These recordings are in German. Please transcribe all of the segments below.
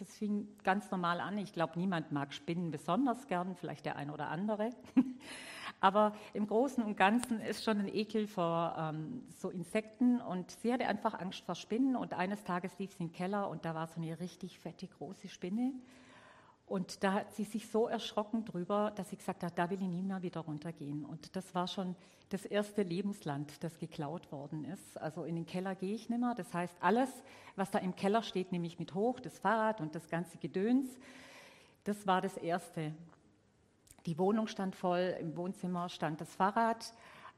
Es fing ganz normal an. Ich glaube, niemand mag Spinnen besonders gern, vielleicht der ein oder andere. Aber im Großen und Ganzen ist schon ein Ekel vor ähm, so Insekten und sie hatte einfach Angst vor Spinnen und eines Tages lief sie in den Keller und da war so eine richtig fette große Spinne und da hat sie sich so erschrocken drüber, dass sie gesagt hat, da will ich nie mehr wieder runtergehen. Und das war schon das erste Lebensland, das geklaut worden ist. Also in den Keller gehe ich nicht mehr. Das heißt, alles, was da im Keller steht, nehme ich mit hoch, das Fahrrad und das ganze Gedöns. Das war das Erste. Die Wohnung stand voll, im Wohnzimmer stand das Fahrrad.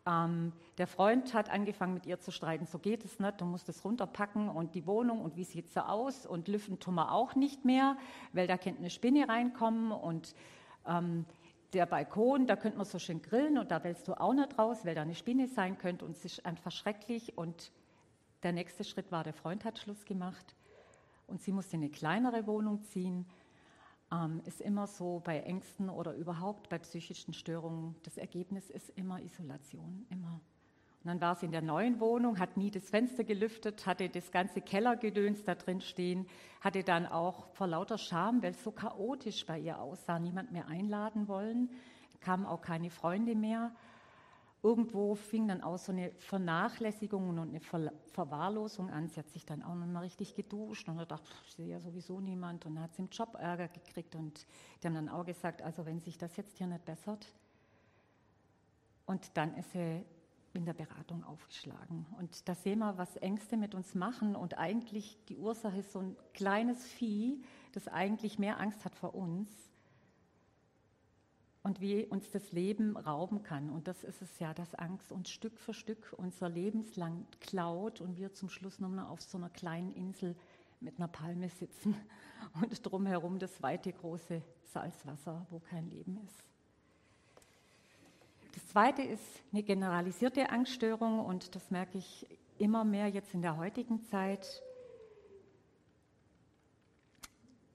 Ähm, der Freund hat angefangen mit ihr zu streiten, so geht es nicht, du musst es runterpacken und die Wohnung und wie sieht sie aus? Und lüften tun wir auch nicht mehr, weil da könnte eine Spinne reinkommen und ähm, der Balkon, da könnte man so schön grillen und da willst du auch nicht raus, weil da eine Spinne sein könnte und es ist einfach schrecklich. Und der nächste Schritt war, der Freund hat Schluss gemacht und sie musste in eine kleinere Wohnung ziehen ähm, ist immer so bei Ängsten oder überhaupt bei psychischen Störungen, das Ergebnis ist immer Isolation, immer. Und dann war sie in der neuen Wohnung, hat nie das Fenster gelüftet, hatte das ganze Kellergedöns da drin stehen, hatte dann auch vor lauter Scham, weil es so chaotisch bei ihr aussah, niemand mehr einladen wollen, kamen auch keine Freunde mehr irgendwo fing dann auch so eine Vernachlässigung und eine Ver Verwahrlosung an. Sie hat sich dann auch noch mal richtig geduscht und dachte, ich sehe ja sowieso niemand. Und dann hat sie im Job Ärger gekriegt und die haben dann auch gesagt, also wenn sich das jetzt hier nicht bessert. Und dann ist sie in der Beratung aufgeschlagen. Und da sehen wir, was Ängste mit uns machen. Und eigentlich die Ursache ist so ein kleines Vieh, das eigentlich mehr Angst hat vor uns und wie uns das Leben rauben kann. Und das ist es ja, dass Angst uns Stück für Stück unser Lebenslang klaut und wir zum Schluss nur noch auf so einer kleinen Insel mit einer Palme sitzen und drumherum das weite große Salzwasser, wo kein Leben ist. Das zweite ist eine generalisierte Angststörung und das merke ich immer mehr jetzt in der heutigen Zeit.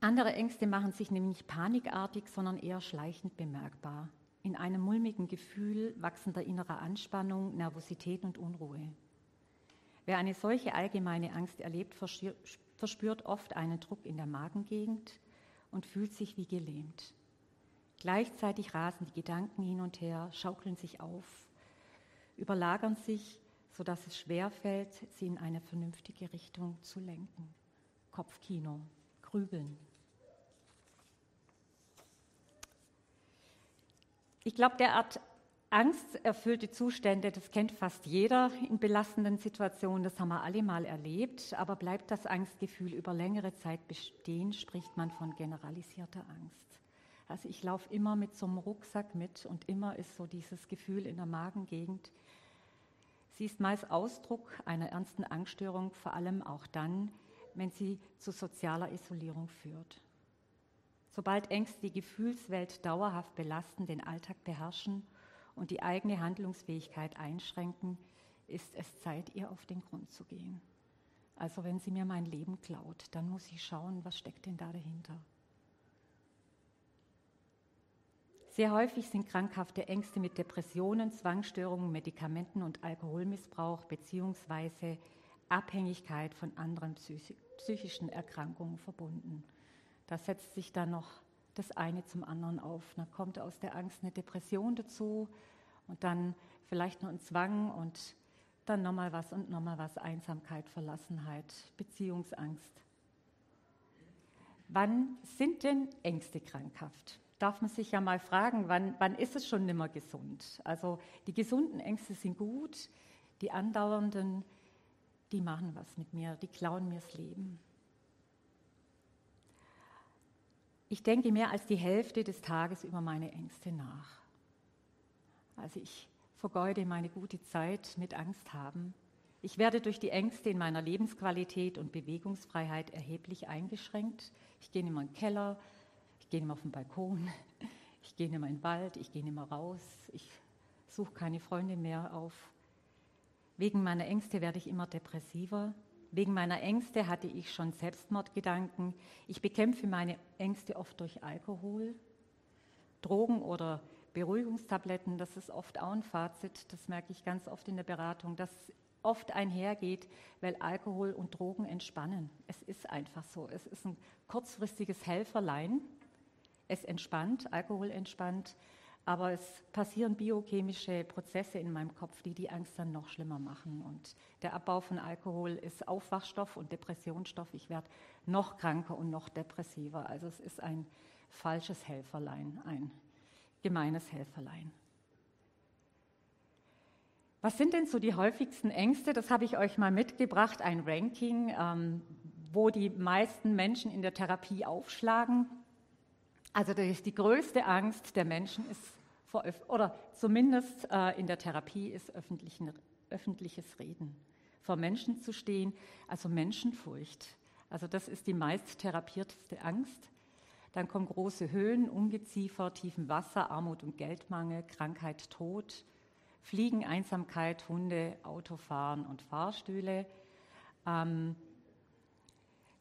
Andere Ängste machen sich nämlich panikartig, sondern eher schleichend bemerkbar. In einem mulmigen Gefühl wachsender innerer Anspannung, Nervosität und Unruhe. Wer eine solche allgemeine Angst erlebt, verspürt oft einen Druck in der Magengegend und fühlt sich wie gelähmt. Gleichzeitig rasen die Gedanken hin und her, schaukeln sich auf, überlagern sich, sodass es schwerfällt, sie in eine vernünftige Richtung zu lenken. Kopfkino, Grübeln. Ich glaube, derart angsterfüllte Zustände, das kennt fast jeder in belastenden Situationen, das haben wir alle mal erlebt, aber bleibt das Angstgefühl über längere Zeit bestehen, spricht man von generalisierter Angst. Also ich laufe immer mit so einem Rucksack mit und immer ist so dieses Gefühl in der Magengegend. Sie ist meist Ausdruck einer ernsten Angststörung, vor allem auch dann, wenn sie zu sozialer Isolierung führt. Sobald Ängste die Gefühlswelt dauerhaft belasten, den Alltag beherrschen und die eigene Handlungsfähigkeit einschränken, ist es Zeit, ihr auf den Grund zu gehen. Also wenn sie mir mein Leben klaut, dann muss ich schauen, was steckt denn da dahinter. Sehr häufig sind krankhafte Ängste mit Depressionen, Zwangsstörungen, Medikamenten und Alkoholmissbrauch bzw. Abhängigkeit von anderen psychischen Erkrankungen verbunden. Da setzt sich dann noch das eine zum anderen auf. Dann kommt aus der Angst eine Depression dazu und dann vielleicht noch ein Zwang und dann nochmal was und nochmal was, Einsamkeit, Verlassenheit, Beziehungsangst. Wann sind denn Ängste krankhaft? Darf man sich ja mal fragen, wann, wann ist es schon nimmer gesund? Also die gesunden Ängste sind gut, die andauernden, die machen was mit mir, die klauen mir das Leben. Ich denke mehr als die Hälfte des Tages über meine Ängste nach. Also ich vergeude meine gute Zeit mit Angst haben. Ich werde durch die Ängste in meiner Lebensqualität und Bewegungsfreiheit erheblich eingeschränkt. Ich gehe nicht mehr in den Keller, ich gehe nicht mehr auf den Balkon, ich gehe nicht mehr in den Wald, ich gehe nicht mehr raus, ich suche keine Freunde mehr auf. Wegen meiner Ängste werde ich immer depressiver, Wegen meiner Ängste hatte ich schon Selbstmordgedanken. Ich bekämpfe meine Ängste oft durch Alkohol, Drogen oder Beruhigungstabletten. Das ist oft auch ein Fazit, das merke ich ganz oft in der Beratung, dass oft einhergeht, weil Alkohol und Drogen entspannen. Es ist einfach so. Es ist ein kurzfristiges Helferlein. Es entspannt, Alkohol entspannt, aber es passieren biochemische Prozesse in meinem Kopf, die die Angst dann noch schlimmer machen. Und der Abbau von Alkohol ist Aufwachstoff und Depressionsstoff. Ich werde noch kranker und noch depressiver. Also es ist ein falsches Helferlein, ein gemeines Helferlein. Was sind denn so die häufigsten Ängste? Das habe ich euch mal mitgebracht, ein Ranking, ähm, wo die meisten Menschen in der Therapie aufschlagen. Also die größte Angst der Menschen ist oder zumindest äh, in der Therapie ist öffentliches Reden. Vor Menschen zu stehen, also Menschenfurcht. Also das ist die meist therapierteste Angst. Dann kommen große Höhen, Ungeziefer, tiefen Wasser, Armut und Geldmangel, Krankheit, Tod, Fliegen, Einsamkeit, Hunde, Autofahren und Fahrstühle. Ähm,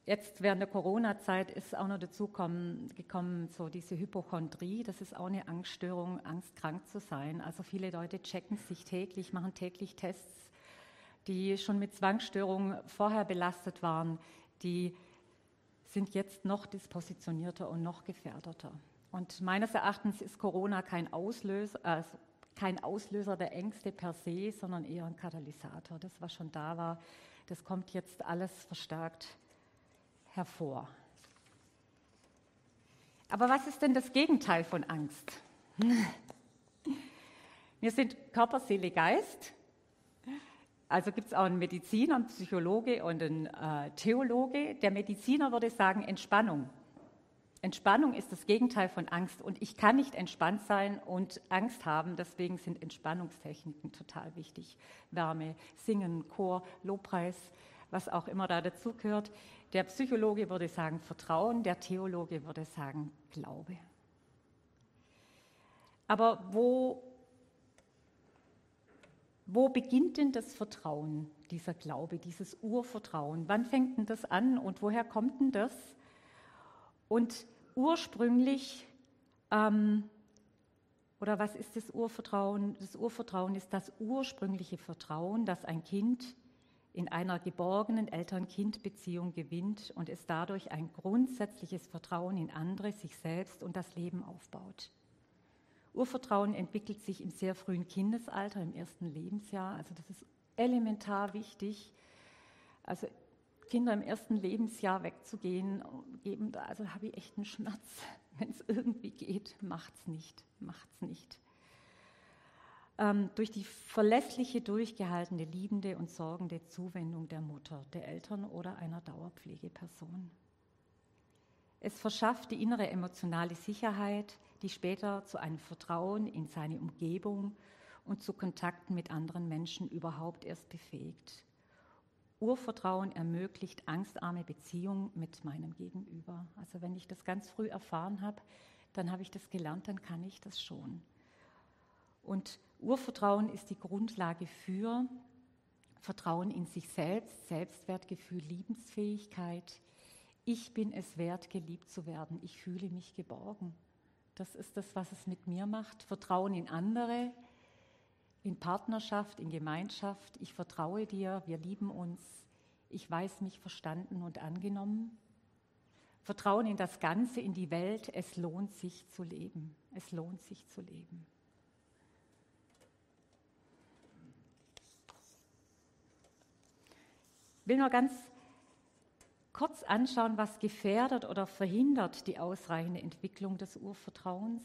jetzt während der Corona-Zeit ist auch noch dazu gekommen, gekommen, so diese Hypochondrie. Das ist auch eine Angststörung, Angst krank zu sein. Also viele Leute checken sich täglich, machen täglich Tests, die schon mit Zwangsstörungen vorher belastet waren, die sind jetzt noch dispositionierter und noch gefährdeter. Und meines Erachtens ist Corona kein Auslöser, also kein Auslöser der Ängste per se, sondern eher ein Katalysator. Das, was schon da war, das kommt jetzt alles verstärkt hervor. Aber was ist denn das Gegenteil von Angst? Wir sind Körper, Seele, Geist. Also gibt es auch einen Mediziner, einen Psychologe und einen äh, Theologe. Der Mediziner würde sagen Entspannung. Entspannung ist das Gegenteil von Angst und ich kann nicht entspannt sein und Angst haben. Deswegen sind Entspannungstechniken total wichtig. Wärme, Singen, Chor, Lobpreis, was auch immer da dazugehört. Der Psychologe würde sagen Vertrauen, der Theologe würde sagen Glaube. Aber wo, wo beginnt denn das Vertrauen, dieser Glaube, dieses Urvertrauen? Wann fängt denn das an und woher kommt denn das? Und ursprünglich, ähm, oder was ist das Urvertrauen? Das Urvertrauen ist das ursprüngliche Vertrauen, das ein Kind in einer geborgenen Eltern-Kind-Beziehung gewinnt und es dadurch ein grundsätzliches Vertrauen in andere, sich selbst und das Leben aufbaut. Urvertrauen entwickelt sich im sehr frühen Kindesalter, im ersten Lebensjahr. Also das ist elementar wichtig. Also Kinder im ersten Lebensjahr wegzugehen, geben, also habe ich echt einen Schmerz. Wenn es irgendwie geht, macht's nicht, macht's nicht. Ähm, durch die verlässliche, durchgehaltene, liebende und sorgende Zuwendung der Mutter, der Eltern oder einer Dauerpflegeperson. Es verschafft die innere emotionale Sicherheit, die später zu einem Vertrauen in seine Umgebung und zu Kontakten mit anderen Menschen überhaupt erst befähigt. Urvertrauen ermöglicht angstarme Beziehung mit meinem Gegenüber. Also wenn ich das ganz früh erfahren habe, dann habe ich das gelernt, dann kann ich das schon. Und Urvertrauen ist die Grundlage für Vertrauen in sich selbst, Selbstwertgefühl, Liebensfähigkeit. Ich bin es wert, geliebt zu werden. Ich fühle mich geborgen. Das ist das, was es mit mir macht. Vertrauen in andere, in Partnerschaft, in Gemeinschaft. Ich vertraue dir, wir lieben uns. Ich weiß mich verstanden und angenommen. Vertrauen in das Ganze, in die Welt. Es lohnt sich zu leben. Es lohnt sich zu leben. Will nur ganz kurz anschauen, was gefährdet oder verhindert die ausreichende Entwicklung des Urvertrauens.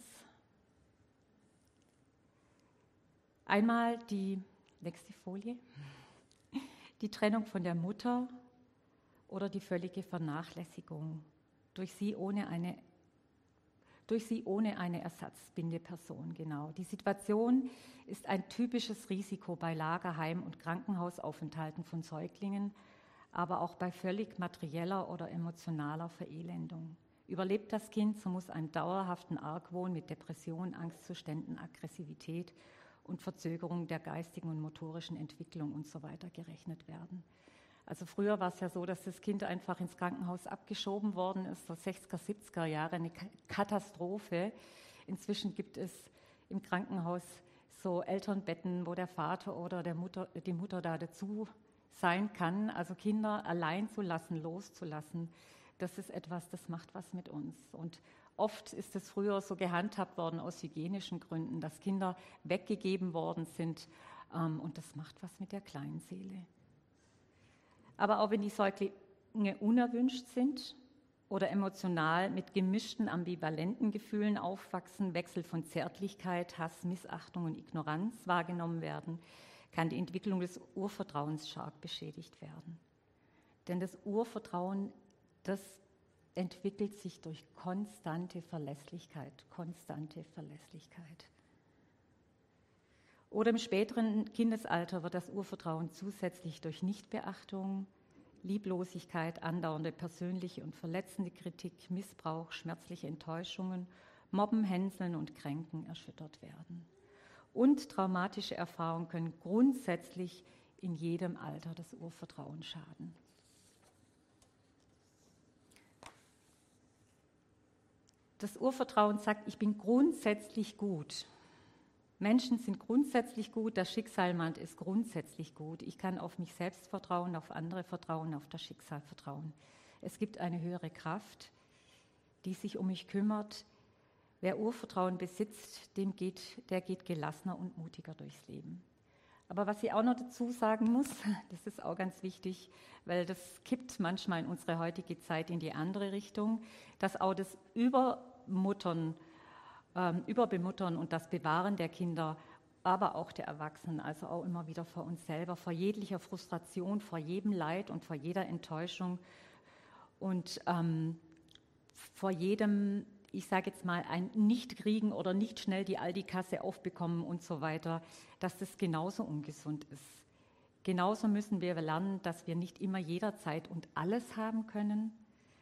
Einmal die nächste Folie, die Trennung von der Mutter oder die völlige Vernachlässigung durch sie ohne eine durch sie ohne eine Ersatzbindeperson, genau. Die Situation ist ein typisches Risiko bei Lagerheim- und Krankenhausaufenthalten von Säuglingen, aber auch bei völlig materieller oder emotionaler Verelendung. Überlebt das Kind, so muss ein dauerhaften Argwohn mit Depression, Angstzuständen, Aggressivität und Verzögerung der geistigen und motorischen Entwicklung und so weiter gerechnet werden. Also früher war es ja so, dass das Kind einfach ins Krankenhaus abgeschoben worden ist, so 60er, 70er Jahre, eine Katastrophe. Inzwischen gibt es im Krankenhaus so Elternbetten, wo der Vater oder der Mutter, die Mutter da dazu sein kann. Also Kinder allein zu lassen, loszulassen, das ist etwas, das macht was mit uns. Und oft ist es früher so gehandhabt worden aus hygienischen Gründen, dass Kinder weggegeben worden sind. Ähm, und das macht was mit der kleinen Seele. Aber auch wenn die Säuglinge unerwünscht sind oder emotional mit gemischten, ambivalenten Gefühlen aufwachsen, Wechsel von Zärtlichkeit, Hass, Missachtung und Ignoranz wahrgenommen werden, kann die Entwicklung des Urvertrauens stark beschädigt werden. Denn das Urvertrauen, das entwickelt sich durch konstante Verlässlichkeit, konstante Verlässlichkeit. Oder im späteren Kindesalter wird das Urvertrauen zusätzlich durch Nichtbeachtung, Lieblosigkeit, andauernde persönliche und verletzende Kritik, Missbrauch, schmerzliche Enttäuschungen, Mobben, Hänseln und Kränken erschüttert werden. Und traumatische Erfahrungen können grundsätzlich in jedem Alter das Urvertrauen schaden. Das Urvertrauen sagt, ich bin grundsätzlich gut. Menschen sind grundsätzlich gut, das Schicksalmann ist grundsätzlich gut. Ich kann auf mich selbst vertrauen, auf andere vertrauen, auf das Schicksal vertrauen. Es gibt eine höhere Kraft, die sich um mich kümmert. Wer Urvertrauen besitzt, dem geht, der geht gelassener und mutiger durchs Leben. Aber was ich auch noch dazu sagen muss, das ist auch ganz wichtig, weil das kippt manchmal in unsere heutige Zeit in die andere Richtung, dass auch das Übermuttern ähm, Überbemuttern und das Bewahren der Kinder, aber auch der Erwachsenen, also auch immer wieder vor uns selber, vor jeglicher Frustration, vor jedem Leid und vor jeder Enttäuschung und ähm, vor jedem, ich sage jetzt mal, ein Nicht-Kriegen oder nicht schnell die Aldi-Kasse aufbekommen und so weiter, dass das genauso ungesund ist. Genauso müssen wir lernen, dass wir nicht immer jederzeit und alles haben können,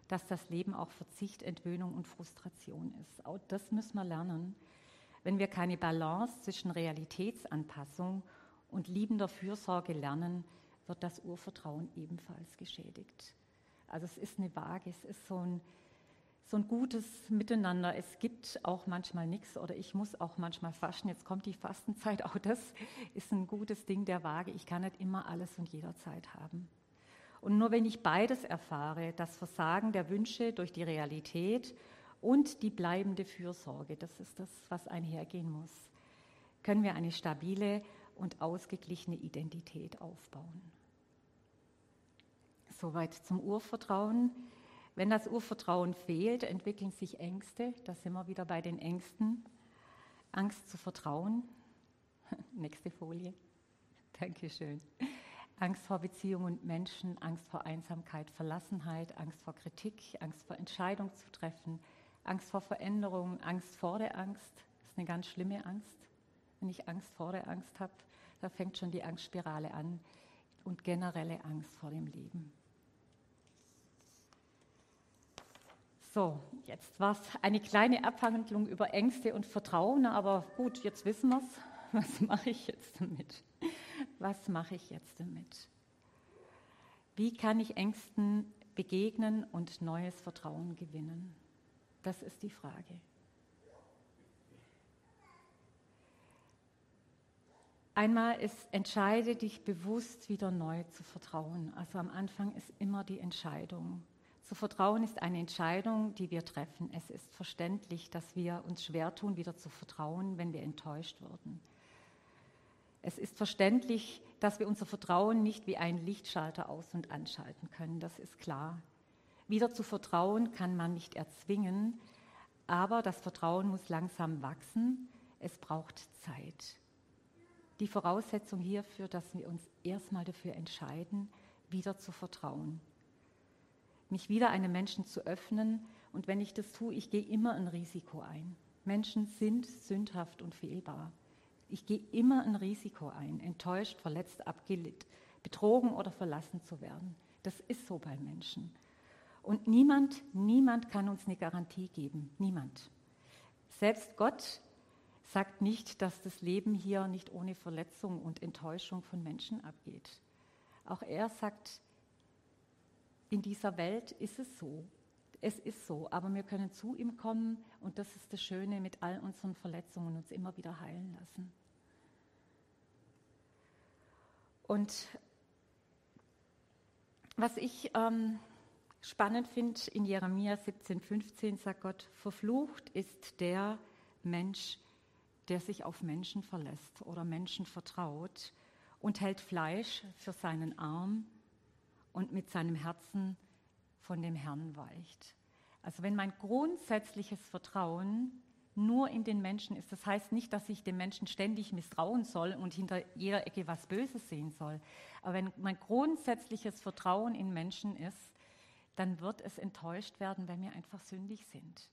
dass das Leben auch Verzicht, Entwöhnung und Frustration ist. Auch das müssen wir lernen. Wenn wir keine Balance zwischen Realitätsanpassung und liebender Fürsorge lernen, wird das Urvertrauen ebenfalls geschädigt. Also es ist eine Waage, es ist so ein, so ein gutes Miteinander. Es gibt auch manchmal nichts oder ich muss auch manchmal fasten. Jetzt kommt die Fastenzeit, auch das ist ein gutes Ding der Waage. Ich kann nicht immer alles und jederzeit haben. Und nur wenn ich beides erfahre, das Versagen der Wünsche durch die Realität und die bleibende Fürsorge, das ist das, was einhergehen muss, können wir eine stabile und ausgeglichene Identität aufbauen. Soweit zum Urvertrauen. Wenn das Urvertrauen fehlt, entwickeln sich Ängste. Da sind wir wieder bei den Ängsten. Angst zu vertrauen. Nächste Folie. Dankeschön. Angst vor Beziehungen und Menschen, Angst vor Einsamkeit, Verlassenheit, Angst vor Kritik, Angst vor Entscheidung zu treffen, Angst vor Veränderung, Angst vor der Angst. Das ist eine ganz schlimme Angst. Wenn ich Angst vor der Angst habe, da fängt schon die Angstspirale an und generelle Angst vor dem Leben. So, jetzt war es eine kleine Abhandlung über Ängste und Vertrauen, aber gut, jetzt wissen wir es. Was mache ich jetzt damit? was mache ich jetzt damit? Wie kann ich Ängsten begegnen und neues Vertrauen gewinnen? Das ist die Frage. Einmal ist, entscheide dich bewusst wieder neu zu vertrauen. Also am Anfang ist immer die Entscheidung. Zu vertrauen ist eine Entscheidung, die wir treffen. Es ist verständlich, dass wir uns schwer tun, wieder zu vertrauen, wenn wir enttäuscht wurden. Es ist verständlich, dass wir unser Vertrauen nicht wie einen Lichtschalter aus- und anschalten können, das ist klar. Wieder zu vertrauen kann man nicht erzwingen, aber das Vertrauen muss langsam wachsen. Es braucht Zeit. Die Voraussetzung hierfür, dass wir uns erstmal dafür entscheiden, wieder zu vertrauen. Mich wieder einem Menschen zu öffnen und wenn ich das tue, ich gehe immer ein Risiko ein. Menschen sind sündhaft und fehlbar. Ich gehe immer ein Risiko ein, enttäuscht, verletzt, abgelehnt, betrogen oder verlassen zu werden. Das ist so bei Menschen. Und niemand, niemand kann uns eine Garantie geben. Niemand. Selbst Gott sagt nicht, dass das Leben hier nicht ohne Verletzung und Enttäuschung von Menschen abgeht. Auch er sagt, in dieser Welt ist es so. Es ist so, aber wir können zu ihm kommen und das ist das Schöne mit all unseren Verletzungen uns immer wieder heilen lassen. Und was ich ähm, spannend finde, in Jeremia 17,15 sagt Gott, verflucht ist der Mensch, der sich auf Menschen verlässt oder Menschen vertraut und hält Fleisch für seinen Arm und mit seinem Herzen von dem Herrn weicht. Also wenn mein grundsätzliches Vertrauen nur in den Menschen ist, das heißt nicht, dass ich dem Menschen ständig misstrauen soll und hinter jeder Ecke was Böses sehen soll, aber wenn mein grundsätzliches Vertrauen in Menschen ist, dann wird es enttäuscht werden, wenn wir einfach sündig sind.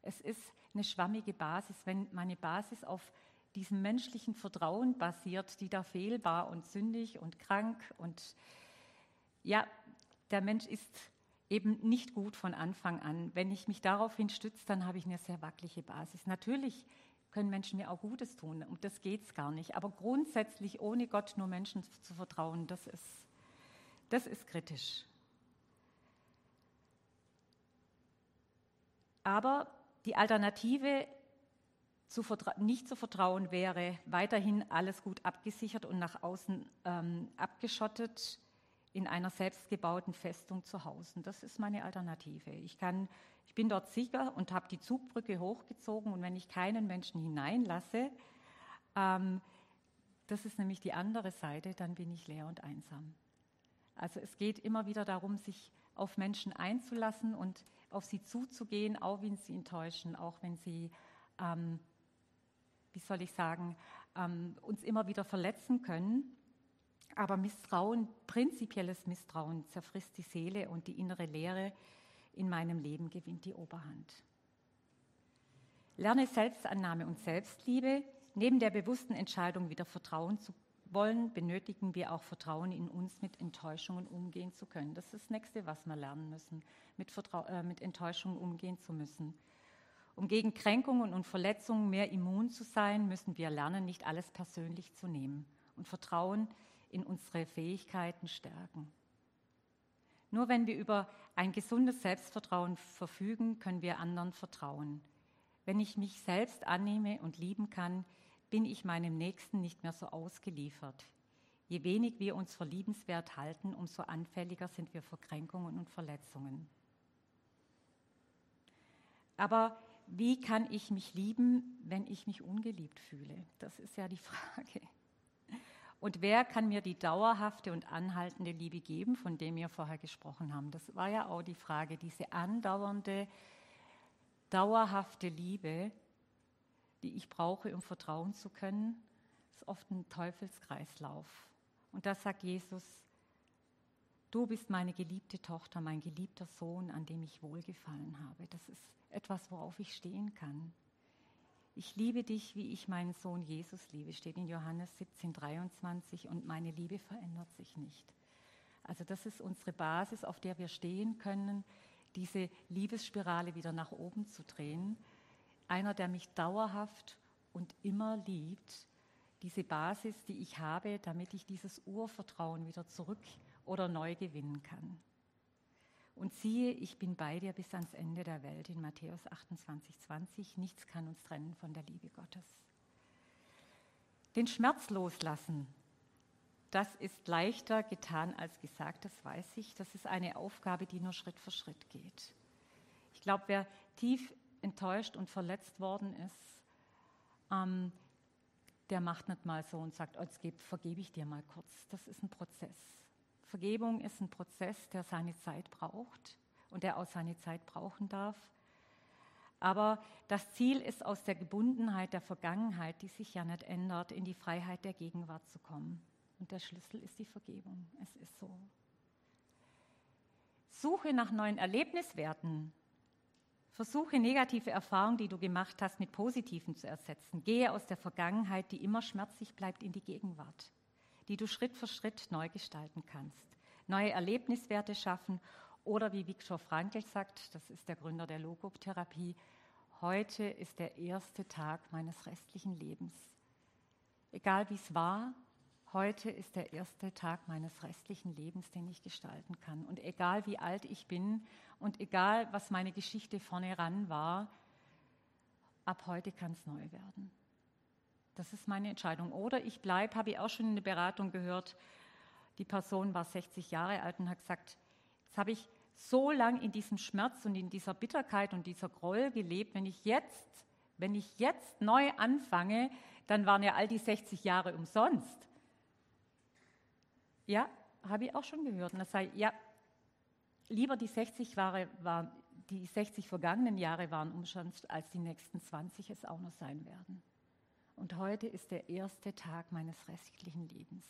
Es ist eine schwammige Basis, wenn meine Basis auf diesem menschlichen Vertrauen basiert, die da fehlbar und sündig und krank und ja, der Mensch ist eben nicht gut von Anfang an. Wenn ich mich daraufhin stütze, dann habe ich eine sehr wackelige Basis. Natürlich können Menschen mir auch Gutes tun, um das geht es gar nicht. Aber grundsätzlich ohne Gott nur Menschen zu vertrauen, das ist, das ist kritisch. Aber die Alternative zu nicht zu vertrauen wäre, weiterhin alles gut abgesichert und nach außen ähm, abgeschottet in einer selbstgebauten Festung zu Hause. Das ist meine Alternative. Ich, kann, ich bin dort sicher und habe die Zugbrücke hochgezogen und wenn ich keinen Menschen hineinlasse, ähm, das ist nämlich die andere Seite, dann bin ich leer und einsam. Also es geht immer wieder darum, sich auf Menschen einzulassen und auf sie zuzugehen, auch wenn sie enttäuschen, auch wenn sie, ähm, wie soll ich sagen, ähm, uns immer wieder verletzen können. Aber Misstrauen, prinzipielles Misstrauen zerfrisst die Seele und die innere Leere in meinem Leben gewinnt die Oberhand. Lerne Selbstannahme und Selbstliebe. Neben der bewussten Entscheidung, wieder vertrauen zu wollen, benötigen wir auch Vertrauen in uns, mit Enttäuschungen umgehen zu können. Das ist das Nächste, was wir lernen müssen, mit, Vertrau äh, mit Enttäuschungen umgehen zu müssen. Um gegen Kränkungen und Verletzungen mehr immun zu sein, müssen wir lernen, nicht alles persönlich zu nehmen und Vertrauen in unsere Fähigkeiten stärken. Nur wenn wir über ein gesundes Selbstvertrauen verfügen, können wir anderen vertrauen. Wenn ich mich selbst annehme und lieben kann, bin ich meinem Nächsten nicht mehr so ausgeliefert. Je wenig wir uns für liebenswert halten, umso anfälliger sind wir für Kränkungen und Verletzungen. Aber wie kann ich mich lieben, wenn ich mich ungeliebt fühle? Das ist ja die Frage. Und wer kann mir die dauerhafte und anhaltende Liebe geben, von dem wir vorher gesprochen haben? Das war ja auch die Frage, diese andauernde, dauerhafte Liebe, die ich brauche, um vertrauen zu können, ist oft ein Teufelskreislauf. Und da sagt Jesus, du bist meine geliebte Tochter, mein geliebter Sohn, an dem ich wohlgefallen habe. Das ist etwas, worauf ich stehen kann. Ich liebe dich, wie ich meinen Sohn Jesus liebe, steht in Johannes 17, 23 und meine Liebe verändert sich nicht. Also das ist unsere Basis, auf der wir stehen können, diese Liebesspirale wieder nach oben zu drehen. Einer, der mich dauerhaft und immer liebt, diese Basis, die ich habe, damit ich dieses Urvertrauen wieder zurück oder neu gewinnen kann. Und siehe, ich bin bei dir bis ans Ende der Welt in Matthäus 28, 20. Nichts kann uns trennen von der Liebe Gottes. Den Schmerz loslassen, das ist leichter getan als gesagt, das weiß ich. Das ist eine Aufgabe, die nur Schritt für Schritt geht. Ich glaube, wer tief enttäuscht und verletzt worden ist, ähm, der macht nicht mal so und sagt, oh, jetzt vergebe ich dir mal kurz. Das ist ein Prozess. Vergebung ist ein Prozess, der seine Zeit braucht und der auch seine Zeit brauchen darf. Aber das Ziel ist, aus der Gebundenheit der Vergangenheit, die sich ja nicht ändert, in die Freiheit der Gegenwart zu kommen. Und der Schlüssel ist die Vergebung. Es ist so. Suche nach neuen Erlebniswerten. Versuche negative Erfahrungen, die du gemacht hast, mit positiven zu ersetzen. Gehe aus der Vergangenheit, die immer schmerzlich bleibt, in die Gegenwart die du Schritt für Schritt neu gestalten kannst. Neue Erlebniswerte schaffen oder wie Viktor Frankl sagt, das ist der Gründer der Logotherapie, heute ist der erste Tag meines restlichen Lebens. Egal wie es war, heute ist der erste Tag meines restlichen Lebens, den ich gestalten kann. Und egal wie alt ich bin und egal was meine Geschichte vorne ran war, ab heute kann es neu werden. Das ist meine Entscheidung. Oder ich bleibe, habe ich auch schon in der Beratung gehört, Die Person war 60 Jahre alt und hat gesagt, jetzt habe ich so lange in diesem Schmerz und in dieser Bitterkeit und dieser Groll gelebt, wenn ich jetzt, wenn ich jetzt neu anfange, dann waren ja all die 60 Jahre umsonst. Ja, habe ich auch schon gehört. Und das sei, ja, lieber die 60 Jahre waren, die 60 vergangenen Jahre waren umsonst, als die nächsten 20 es auch noch sein werden. Und heute ist der erste Tag meines restlichen Lebens.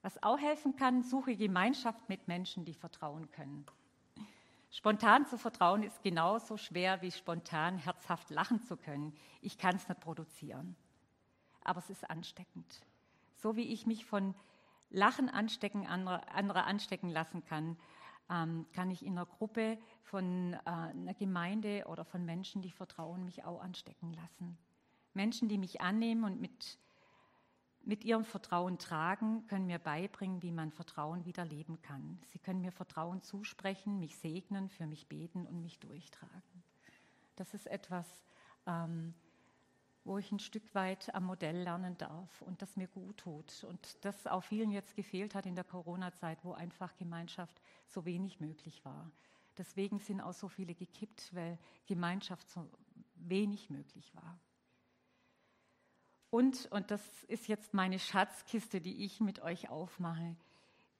Was auch helfen kann, suche Gemeinschaft mit Menschen, die vertrauen können. Spontan zu vertrauen ist genauso schwer wie spontan herzhaft lachen zu können. Ich kann es nicht produzieren. Aber es ist ansteckend. So wie ich mich von Lachen anstecken, andere, andere anstecken lassen kann, ähm, kann ich in einer Gruppe von äh, einer Gemeinde oder von Menschen, die vertrauen, mich auch anstecken lassen. Menschen, die mich annehmen und mit, mit ihrem Vertrauen tragen, können mir beibringen, wie man Vertrauen wieder leben kann. Sie können mir Vertrauen zusprechen, mich segnen, für mich beten und mich durchtragen. Das ist etwas, ähm, wo ich ein Stück weit am Modell lernen darf und das mir gut tut. Und das auch vielen jetzt gefehlt hat in der Corona-Zeit, wo einfach Gemeinschaft so wenig möglich war. Deswegen sind auch so viele gekippt, weil Gemeinschaft so wenig möglich war. Und, und das ist jetzt meine Schatzkiste, die ich mit euch aufmache,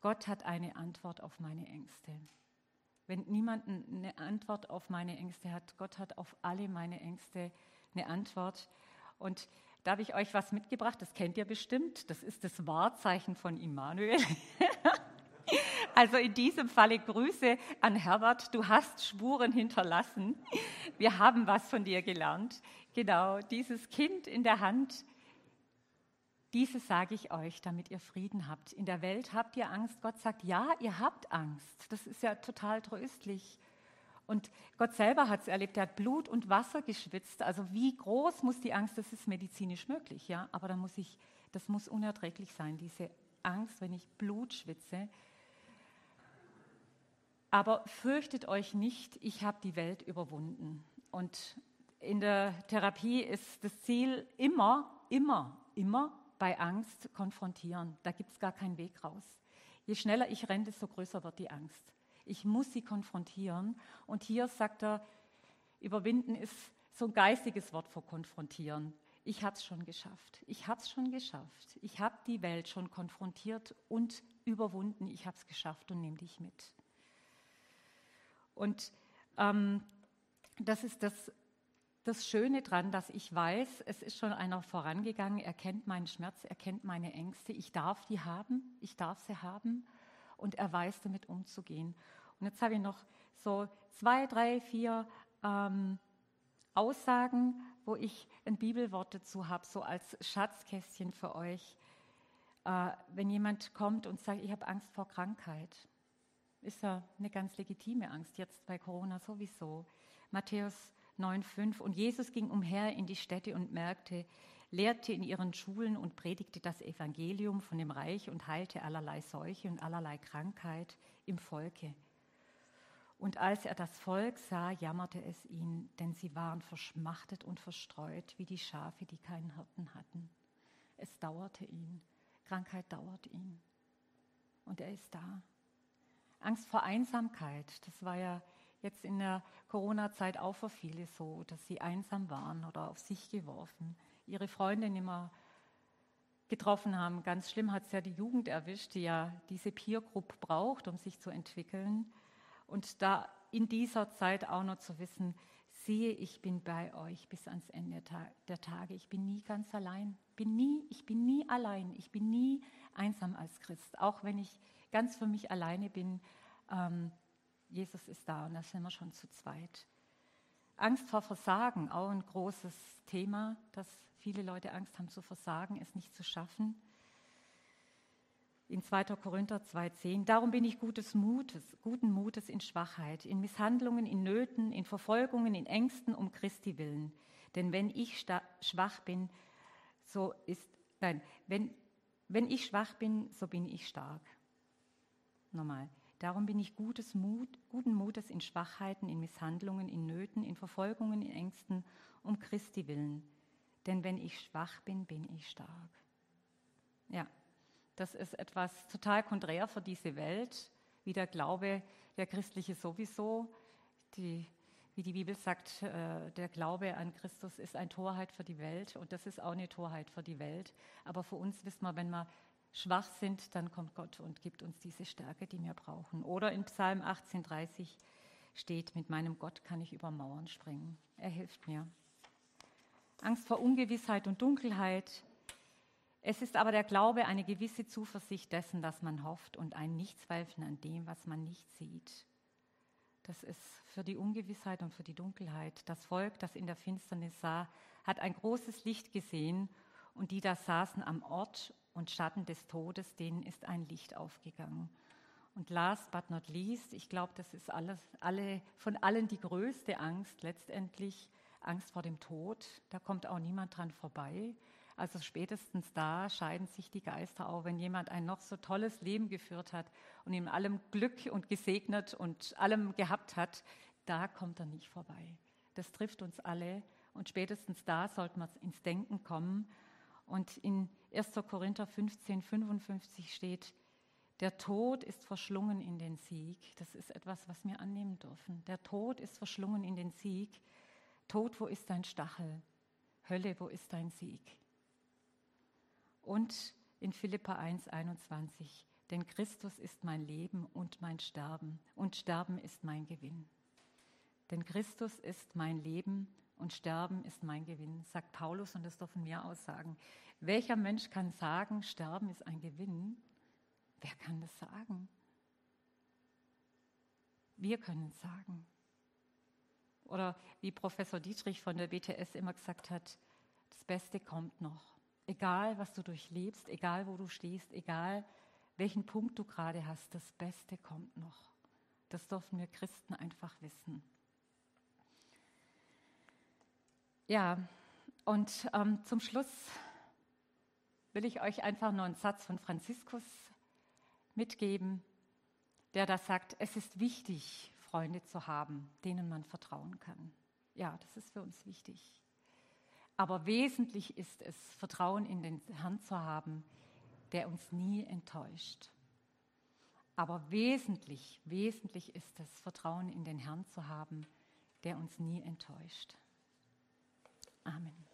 Gott hat eine Antwort auf meine Ängste. Wenn niemand eine Antwort auf meine Ängste hat, Gott hat auf alle meine Ängste eine Antwort. Und da habe ich euch was mitgebracht, das kennt ihr bestimmt. Das ist das Wahrzeichen von Immanuel. Also in diesem Falle Grüße an Herbert. Du hast Spuren hinterlassen. Wir haben was von dir gelernt. Genau, dieses Kind in der Hand. Dieses sage ich euch, damit ihr Frieden habt. In der Welt habt ihr Angst. Gott sagt, ja, ihr habt Angst. Das ist ja total tröstlich. Und Gott selber hat es erlebt, er hat Blut und Wasser geschwitzt. Also wie groß muss die Angst, das ist medizinisch möglich, ja. Aber dann muss ich, das muss unerträglich sein, diese Angst, wenn ich Blut schwitze. Aber fürchtet euch nicht, ich habe die Welt überwunden. Und in der Therapie ist das Ziel immer, immer, immer bei Angst konfrontieren. Da gibt es gar keinen Weg raus. Je schneller ich renne, desto größer wird die Angst. Ich muss sie konfrontieren. Und hier sagt er, überwinden ist so ein geistiges Wort vor konfrontieren. Ich habe es schon geschafft. Ich habe es schon geschafft. Ich habe die Welt schon konfrontiert und überwunden. Ich habe es geschafft und nehme dich mit. Und ähm, das ist das, das Schöne daran, dass ich weiß, es ist schon einer vorangegangen, er kennt meinen Schmerz, er kennt meine Ängste. Ich darf die haben, ich darf sie haben und er weiß damit umzugehen. Und jetzt habe ich noch so zwei, drei, vier ähm, Aussagen, wo ich ein Bibelwort dazu habe, so als Schatzkästchen für euch. Äh, wenn jemand kommt und sagt, ich habe Angst vor Krankheit, ist ja eine ganz legitime Angst, jetzt bei Corona sowieso. Matthäus 9,5 Und Jesus ging umher in die Städte und merkte, lehrte in ihren Schulen und predigte das Evangelium von dem Reich und heilte allerlei Seuche und allerlei Krankheit im Volke. Und als er das Volk sah, jammerte es ihn, denn sie waren verschmachtet und verstreut wie die Schafe, die keinen Hirten hatten. Es dauerte ihn. Krankheit dauert ihn. Und er ist da. Angst vor Einsamkeit, das war ja jetzt in der Corona-Zeit auch für viele so, dass sie einsam waren oder auf sich geworfen ihre Freunde nicht mehr getroffen haben. Ganz schlimm hat es ja die Jugend erwischt, die ja diese Peer Group braucht, um sich zu entwickeln. Und da in dieser Zeit auch noch zu wissen, siehe, ich bin bei euch bis ans Ende der Tage. Ich bin nie ganz allein. Bin nie, ich bin nie allein. Ich bin nie einsam als Christ. Auch wenn ich ganz für mich alleine bin, ähm, Jesus ist da und da sind wir schon zu zweit. Angst vor Versagen, auch ein großes Thema, das viele Leute Angst haben zu versagen, es nicht zu schaffen. In 2. Korinther 2,10, darum bin ich gutes Mutes, guten Mutes in Schwachheit, in Misshandlungen, in Nöten, in Verfolgungen, in Ängsten um Christi willen. Denn wenn ich schwach bin, so ist, nein, wenn, wenn ich schwach bin, so bin ich stark. Nochmal. Darum bin ich gutes Mut, guten Mutes in Schwachheiten, in Misshandlungen, in Nöten, in Verfolgungen, in Ängsten, um Christi willen. Denn wenn ich schwach bin, bin ich stark. Ja, Das ist etwas total konträr für diese Welt, wie der Glaube, der christliche sowieso. Die, wie die Bibel sagt, äh, der Glaube an Christus ist eine Torheit für die Welt und das ist auch eine Torheit für die Welt. Aber für uns wissen wir, wenn wir schwach sind, dann kommt Gott und gibt uns diese Stärke, die wir brauchen. Oder in Psalm 18,30 steht, mit meinem Gott kann ich über Mauern springen. Er hilft mir. Angst vor Ungewissheit und Dunkelheit. Es ist aber der Glaube eine gewisse Zuversicht dessen, dass man hofft und ein Nichtzweifeln an dem, was man nicht sieht. Das ist für die Ungewissheit und für die Dunkelheit. Das Volk, das in der Finsternis sah, hat ein großes Licht gesehen und die da saßen am Ort und Schatten des Todes, denen ist ein Licht aufgegangen. Und last but not least, ich glaube, das ist alles, alle, von allen die größte Angst letztendlich, Angst vor dem Tod. Da kommt auch niemand dran vorbei. Also spätestens da scheiden sich die Geister auch, wenn jemand ein noch so tolles Leben geführt hat und in allem Glück und gesegnet und allem gehabt hat, da kommt er nicht vorbei. Das trifft uns alle und spätestens da sollten wir ins Denken kommen. Und in 1. Korinther 15, 55 steht, der Tod ist verschlungen in den Sieg. Das ist etwas, was wir annehmen dürfen. Der Tod ist verschlungen in den Sieg. Tod, wo ist dein Stachel? Hölle, wo ist dein Sieg? Und in Philippa 1, 21, denn Christus ist mein Leben und mein Sterben und Sterben ist mein Gewinn. Denn Christus ist mein Leben und Sterben ist mein Gewinn, sagt Paulus und das dürfen wir aussagen. Welcher Mensch kann sagen, Sterben ist ein Gewinn? Wer kann das sagen? Wir können es sagen. Oder wie Professor Dietrich von der BTS immer gesagt hat, das Beste kommt noch. Egal, was du durchlebst, egal, wo du stehst, egal, welchen Punkt du gerade hast, das Beste kommt noch. Das dürfen wir Christen einfach wissen. Ja, und ähm, zum Schluss will ich euch einfach nur einen Satz von Franziskus mitgeben, der da sagt, es ist wichtig, Freunde zu haben, denen man vertrauen kann. Ja, das ist für uns wichtig. Aber wesentlich ist es, Vertrauen in den Herrn zu haben, der uns nie enttäuscht. Aber wesentlich, wesentlich ist es, Vertrauen in den Herrn zu haben, der uns nie enttäuscht. Amen.